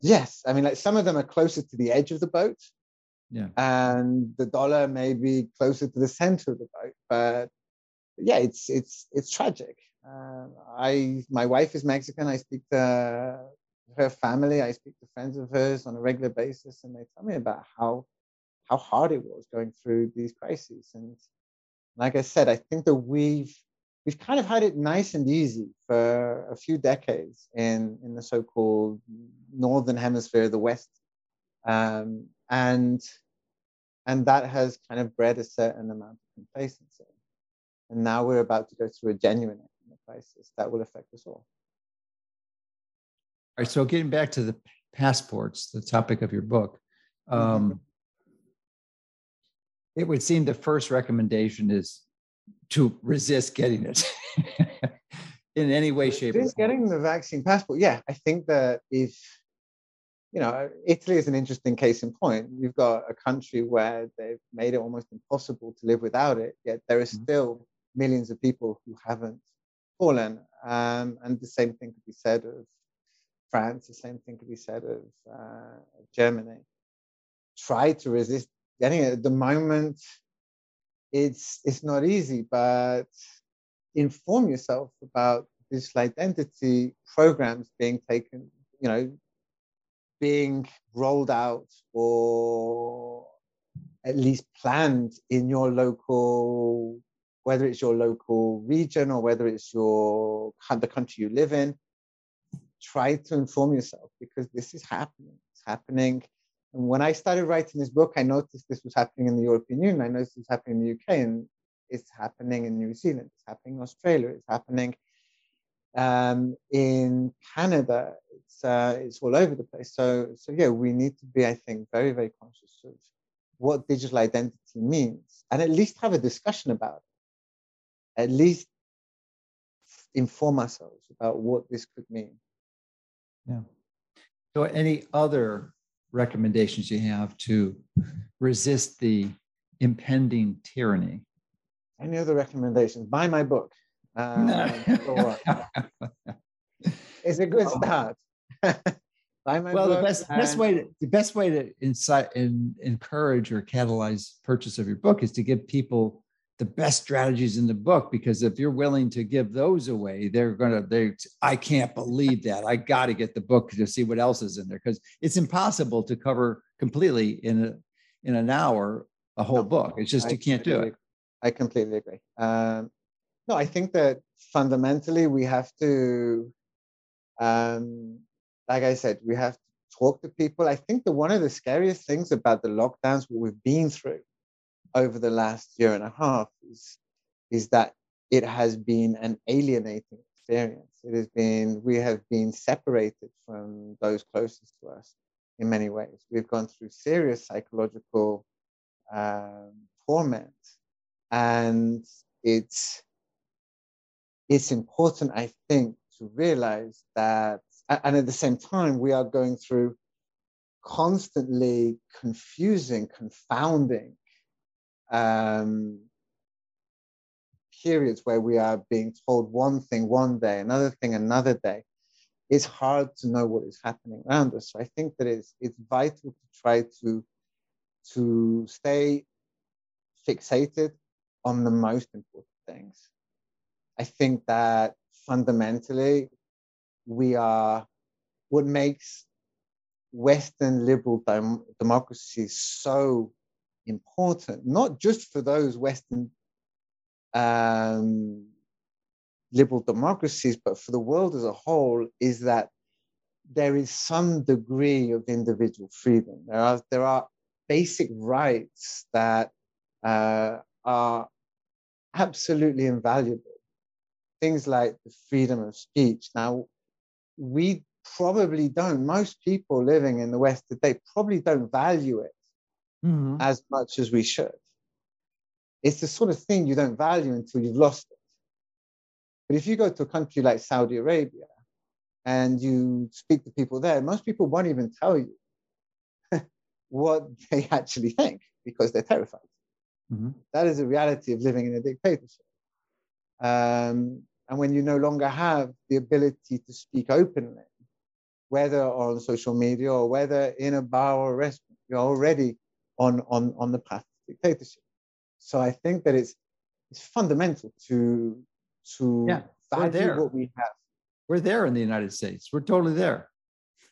Yes, I mean, like some of them are closer to the edge of the boat. Yeah. And the dollar may be closer to the center of the boat, but yeah, it's it's it's tragic. Uh, I my wife is Mexican. I speak to her family. I speak to friends of hers on a regular basis, and they tell me about how how hard it was going through these crises. And like I said, I think that we've we've kind of had it nice and easy for a few decades in in the so-called northern hemisphere, the West, um, and and that has kind of bred a certain amount of complacency. And now we're about to go through a genuine economic crisis that will affect us all. All right. So getting back to the passports, the topic of your book, um, mm-hmm. It would seem the first recommendation is to resist getting it in any way, shape, or form. Getting the vaccine passport, yeah. I think that if you know, Italy is an interesting case in point. You've got a country where they've made it almost impossible to live without it, yet there is mm-hmm. still millions of people who haven't fallen. Um, and the same thing could be said of France, the same thing could be said of uh, Germany. Try to resist getting. At the moment, it's, it's not easy, but inform yourself about digital identity programs being taken, you know, being rolled out or at least planned in your local whether it's your local region or whether it's your the country you live in try to inform yourself because this is happening it's happening and when i started writing this book i noticed this was happening in the european union. I noticed it's happening in the uk and it's happening in new zealand. It's happening in australia. It's happening um, in canada. It's uh, it's all over the place. So so yeah we need to be i think very very conscious of what digital identity means and at least have a discussion about it. At least inform ourselves about what this could mean. Yeah. So, any other recommendations you have to resist the impending tyranny? Any other recommendations? Buy my book. Uh, it's a good start. Buy my well, the best and... best way to the best way to incite and encourage or catalyze purchase of your book is to give people the best strategies in the book because if you're willing to give those away they're going to they i can't believe that. I got to get the book to see what else is in there because it's impossible to cover completely in a in an hour a whole book. It's just I you can't do it. i completely agree. Um, no i think that fundamentally, we have to, um, like I said, we have to talk to people. I think that one of the scariest things about the lockdowns, what we've been through over the last year and a half, is, is that it has been an alienating experience. It has been, we have been separated from those closest to us in many ways. We've gone through serious psychological um, torment. And it's, it's important, I think, to realize that, and at the same time, we are going through constantly confusing, confounding um, periods where we are being told one thing one day, another thing another day, it's hard to know what is happening around us. So I think that it's it's vital to try to to stay fixated on the most important things. I think that fundamentally we are what makes Western liberal dem- democracies so important, not just for those Western um, liberal democracies, but for the world as a whole, is that there is some degree of individual freedom. There are there are basic rights that uh, are absolutely invaluable. Things like the freedom of speech. Now, we probably don't. Most people living in the West today probably don't value it mm-hmm. as much as we should. It's the sort of thing you don't value until you've lost it. But if you go to a country like Saudi Arabia and you speak to people there, most people won't even tell you what they actually think because they're terrified. Mm-hmm. That is the reality of living in a dictatorship. Um, and when you no longer have the ability to speak openly, whether on social media or whether in a bar or a restaurant, you're already on, on, on the path to dictatorship. So I think that it's it's fundamental to to yeah, value what we have. We're there in the United States. We're totally there.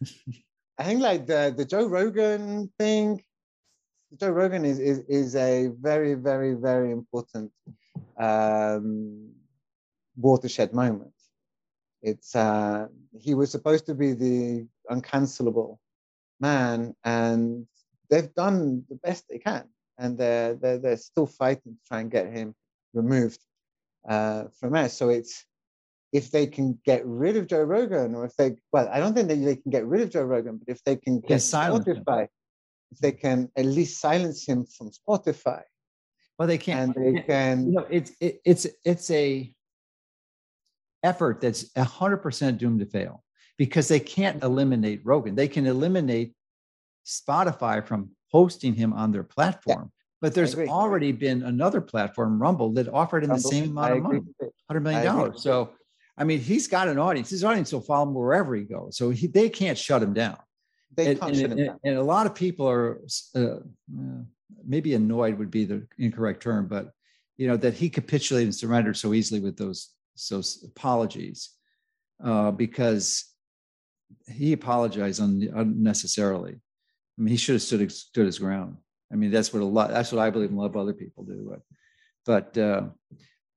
I think like the the Joe Rogan thing. Joe Rogan is is, is a very very very important um, watershed moment. It's uh, he was supposed to be the uncancelable man, and they've done the best they can and they're, they're, they're still fighting to try and get him removed uh, from us. So it's if they can get rid of Joe Rogan, or if they well, I don't think that they can get rid of Joe Rogan, but if they can get Spotify, him. if they can at least silence him from Spotify. Well, they can't. And they can. You know, it's it, it's it's a effort that's hundred percent doomed to fail because they can't eliminate Rogan. They can eliminate Spotify from hosting him on their platform. Yeah. But there's already been another platform, Rumble, that offered him Rumble, the same amount of money, $100 million. So, I mean, he's got an audience. His audience will follow him wherever he goes. So he, they can't shut him down. They and, can't and, shut him down. And a lot of people are uh, uh, maybe annoyed would be the incorrect term, but you know that he capitulated and surrendered so easily with those those apologies uh, because he apologized un- unnecessarily. I mean, he should have stood stood his ground. I mean, that's what a lot. That's what I believe and a lot of other people do. But, but, uh,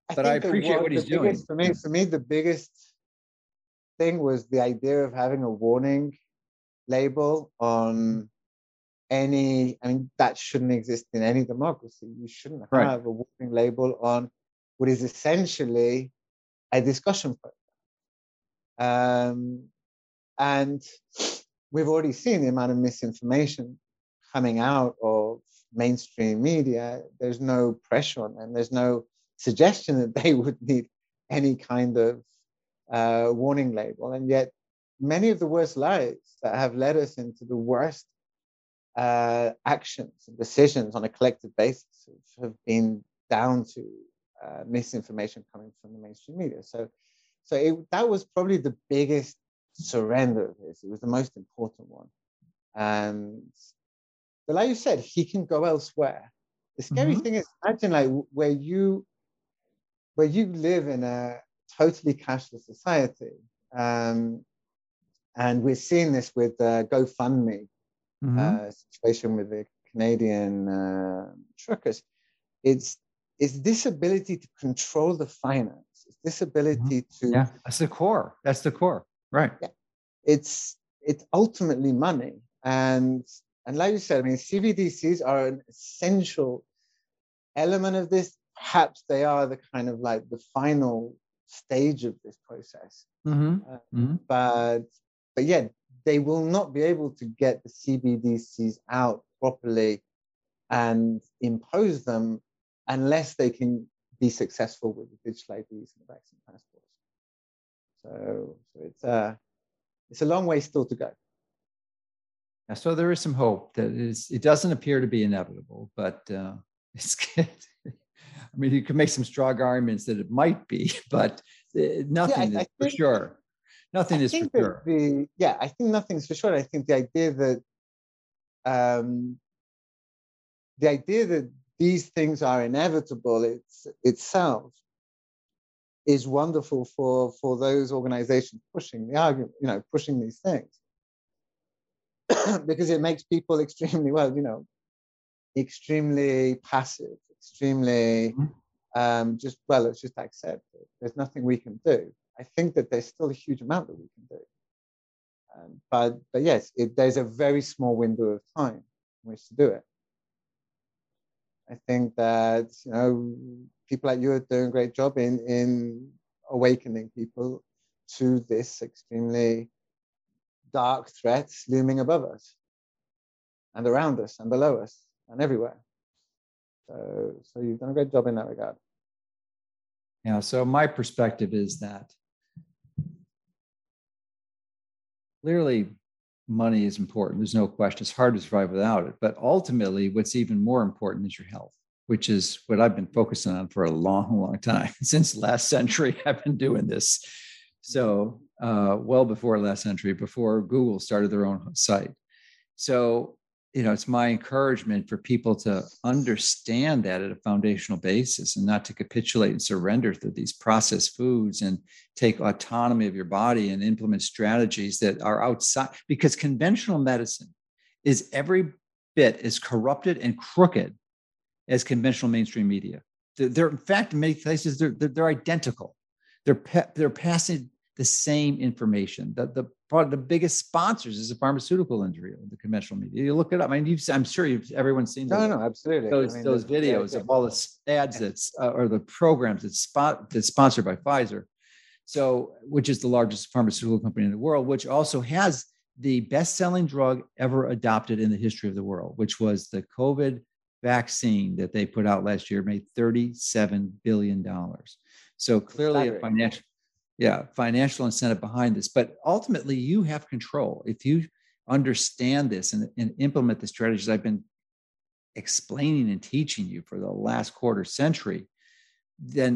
I but I appreciate what, what he's doing. For me, for me, the biggest thing was the idea of having a warning label on any. I mean, that shouldn't exist in any democracy. You shouldn't have right. a warning label on what is essentially a discussion program. Um, and we've already seen the amount of misinformation coming out of mainstream media. There's no pressure on them. There's no suggestion that they would need any kind of uh, warning label. And yet, many of the worst lies that have led us into the worst uh, actions and decisions on a collective basis have been down to uh, misinformation coming from the mainstream media. So, so it, that was probably the biggest surrender of his. It was the most important one. And but like you said, he can go elsewhere. The scary mm-hmm. thing is imagine like where you where you live in a totally cashless society. Um, and we're seeing this with the GoFundMe mm-hmm. uh, situation with the Canadian uh, truckers. It's, it's this ability to control the finance It's this ability mm-hmm. to yeah, that's the core. That's the core, right? Yeah. It's it's ultimately money, and and like you said, I mean, CBDCs are an essential element of this. Perhaps they are the kind of like the final stage of this process. Mm-hmm. Uh, mm-hmm. But but yeah, they will not be able to get the CBDCs out properly and impose them unless they can be successful with the digital IDs and the vaccine passports. So, so it's a uh, it's a long way still to go. Yeah, so there is some hope that it doesn't appear to be inevitable, but uh, it's good. I mean, you can make some strong arguments that it might be, but uh, nothing yeah, I, is I for sure. Nothing I is for sure. The, yeah, I think nothing's for sure. I think the idea that um, the idea that these things are inevitable it's, itself is wonderful for for those organizations pushing the argument, you know, pushing these things. because it makes people extremely well, you know, extremely passive, extremely mm-hmm. um, just well, let's just accepted. There's nothing we can do. I think that there's still a huge amount that we can do. Um, but but yes, it, there's a very small window of time in which to do it. I think that you know people like you are doing a great job in in awakening people to this extremely dark threat looming above us and around us and below us and everywhere. So, so you've done a great job in that regard. Yeah. So my perspective is that clearly money is important. There's no question. It's hard to survive without it. But ultimately, what's even more important is your health, which is what I've been focusing on for a long, long time. Since last century, I've been doing this. So, uh, well before last century, before Google started their own site. So, you know, it's my encouragement for people to understand that at a foundational basis and not to capitulate and surrender to these processed foods and take autonomy of your body and implement strategies that are outside because conventional medicine is every bit as corrupted and crooked as conventional mainstream media. They're, in fact, in many places, they're, they're, they're identical. They're, they're passing the same information. The, the probably the biggest sponsors is the pharmaceutical industry, the conventional media. You look it up. I mean, you've, I'm sure you've everyone's seen those, no, no, absolutely. Those, I mean, those videos of all the ads that's uh, or the programs that's spot that's sponsored by Pfizer. So, which is the largest pharmaceutical company in the world, which also has the best-selling drug ever adopted in the history of the world, which was the COVID vaccine that they put out last year, made $37 billion. So clearly a financial yeah financial incentive behind this but ultimately you have control. If you understand this and, and implement the strategies i've been explaining and teaching you for the last quarter century then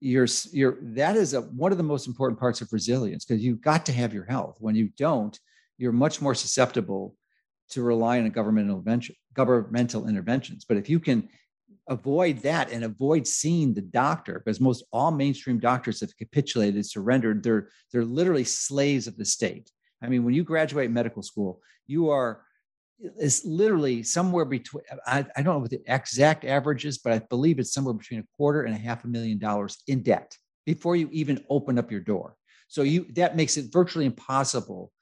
you're you're that is a, one of the most important parts of resilience because you've got to have your health. When you don't you're much more susceptible to rely on governmental intervention governmental interventions. But if you can avoid that and avoid seeing the doctor because most all mainstream doctors have capitulated surrendered. They're they're literally slaves of the state. I mean when you graduate medical school you are it's literally somewhere between I, I don't know what the exact average is but i believe it's somewhere between a quarter and a half a million dollars in debt before you even open up your door. So you that makes it virtually impossible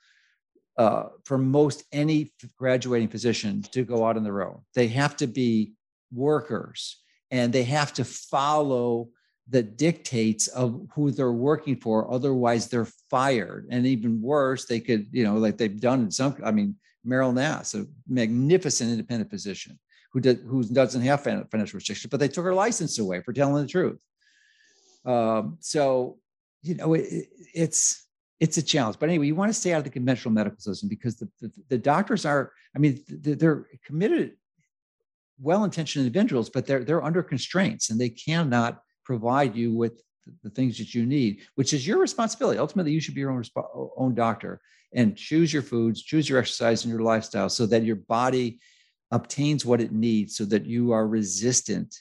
uh, for most any graduating physician to go out on their own. They have to be workers and they have to follow the dictates of who they're working for otherwise they're fired. And even worse they could you know like they've done in some i mean meryl nass a magnificent independent physician who did who doesn't have financial restrictions but they took her license away for telling the truth. Um, so you know it, it's it's a challenge. But anyway you want to stay out of the conventional medical system because the, the, the doctors are i mean they're committed well-intentioned individuals, but they're they're under constraints and they cannot provide you with the things that you need, which is your responsibility. Ultimately, you should be your own own doctor and choose your foods, choose your exercise and your lifestyle, so that your body obtains what it needs, so that you are resistant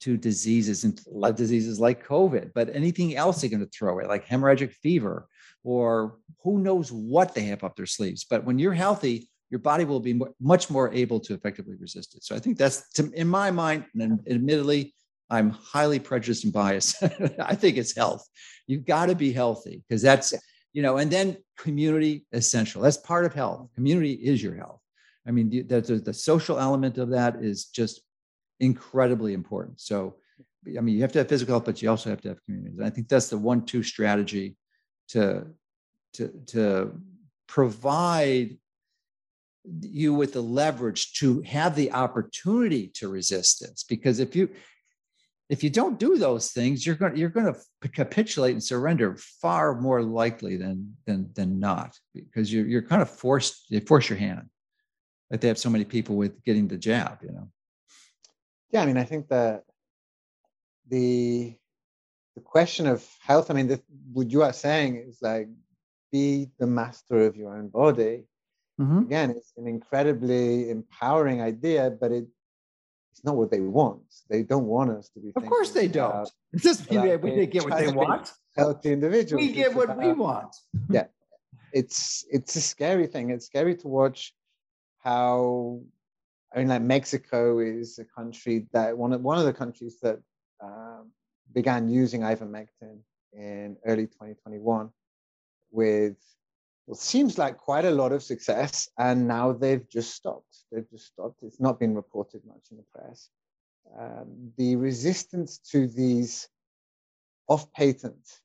to diseases and diseases like COVID, but anything else they're going to throw at, like hemorrhagic fever or who knows what they have up their sleeves. But when you're healthy, your body will be much more able to effectively resist it. So I think that's, to, in my mind, and admittedly, I'm highly prejudiced and biased. I think it's health. You've got to be healthy because that's, you know, and then community essential. That's part of health. Community is your health. I mean, the, the, the social element of that is just incredibly important. So, I mean, you have to have physical health, but you also have to have communities. And I think that's the one-two strategy to to to provide you with the leverage to have the opportunity to resist this. Because if you if you don't do those things, you're going you're going to capitulate and surrender far more likely than than than not because you're you're kind of forced they force your hand like they have so many people with getting the jab you know yeah i mean i think that the the question of health i mean the, what you are saying is like be the master of your own body mm-hmm. again it's an incredibly empowering idea but it it's not what they want. They don't want us to be of course they don't. Just we, we get what they want. healthy individuals we get what we want. Yeah. It's it's a scary thing. It's scary to watch how I mean, like Mexico is a country that one of one of the countries that um, began using ivermectin in early 2021 with seems like quite a lot of success, and now they've just stopped. They've just stopped. It's not been reported much in the press. Um, the resistance to these off-patent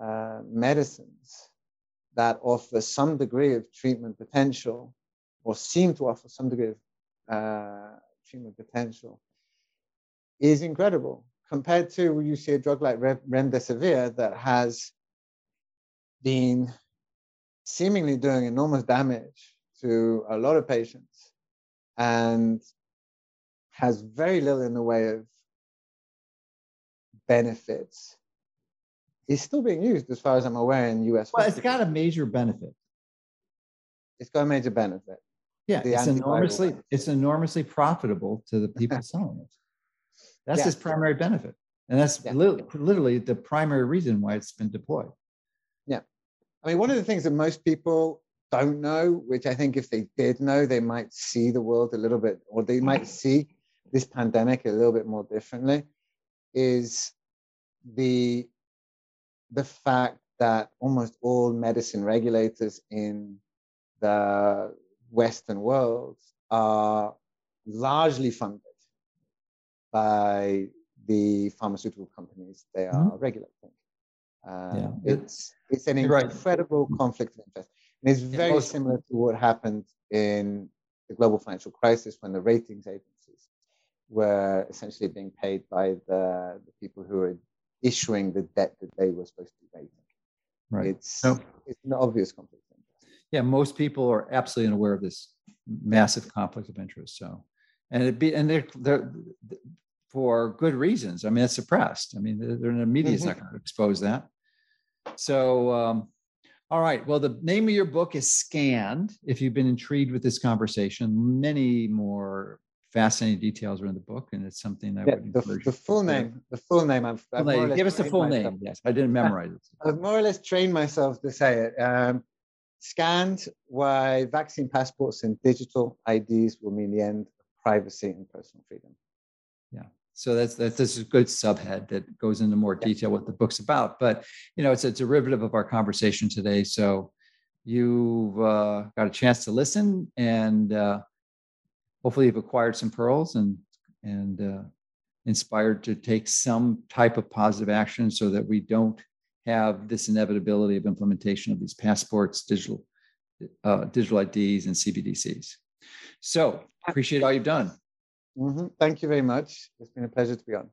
uh, medicines that offer some degree of treatment potential or seem to offer some degree of uh, treatment potential is incredible compared to you see a drug like remdesivir that has been seemingly doing enormous damage to a lot of patients and has very little in the way of benefits is still being used as far as I'm aware in the US. Well, hospitals. it's got a major benefit. It's got a major benefit. Yeah, it's enormously it's enormously profitable to the people selling it. That's yeah. his primary benefit, and that's yeah. li- literally the primary reason why it's been deployed. I mean, one of the things that most people don't know, which I think if they did know, they might see the world a little bit, or they might see this pandemic a little bit more differently, is the the fact that almost all medicine regulators in the Western world are largely funded by the pharmaceutical companies they are mm-hmm. regulating. Um, yeah. It's it's an incredible right. conflict of interest. And it's very yeah, similar to what happened in the global financial crisis when the ratings agencies were essentially being paid by the, the people who were issuing the debt that they were supposed to be rating. Right. It's, it's an obvious conflict yeah, most people are absolutely unaware of this massive conflict of interest. So, and it be and they're they're for good reasons. I mean, it's suppressed. I mean, the, the media is mm-hmm. not going to expose that. So, um, all right. Well, the name of your book is Scanned. If you've been intrigued with this conversation, many more fascinating details are in the book, and it's something I yeah, would the, the full name. The full name. I've, I've give us the full myself. name. Yes, I didn't memorize it. I've more or less trained myself to say it. Um, Scanned why vaccine passports and digital IDs will mean the end of privacy and personal freedom. Yeah. So that's that's, that's a good subhead that goes into more detail what the book's about. But you know, it's a derivative of our conversation today. So you've uh, got a chance to listen, and uh, hopefully you've acquired some pearls and and uh, inspired to take some type of positive action so that we don't have this inevitability of implementation of these passports, digital uh, digital IDs, and CBDCs. So appreciate all you've done. Mm-hmm. Thank you very much. It's been a pleasure to be on.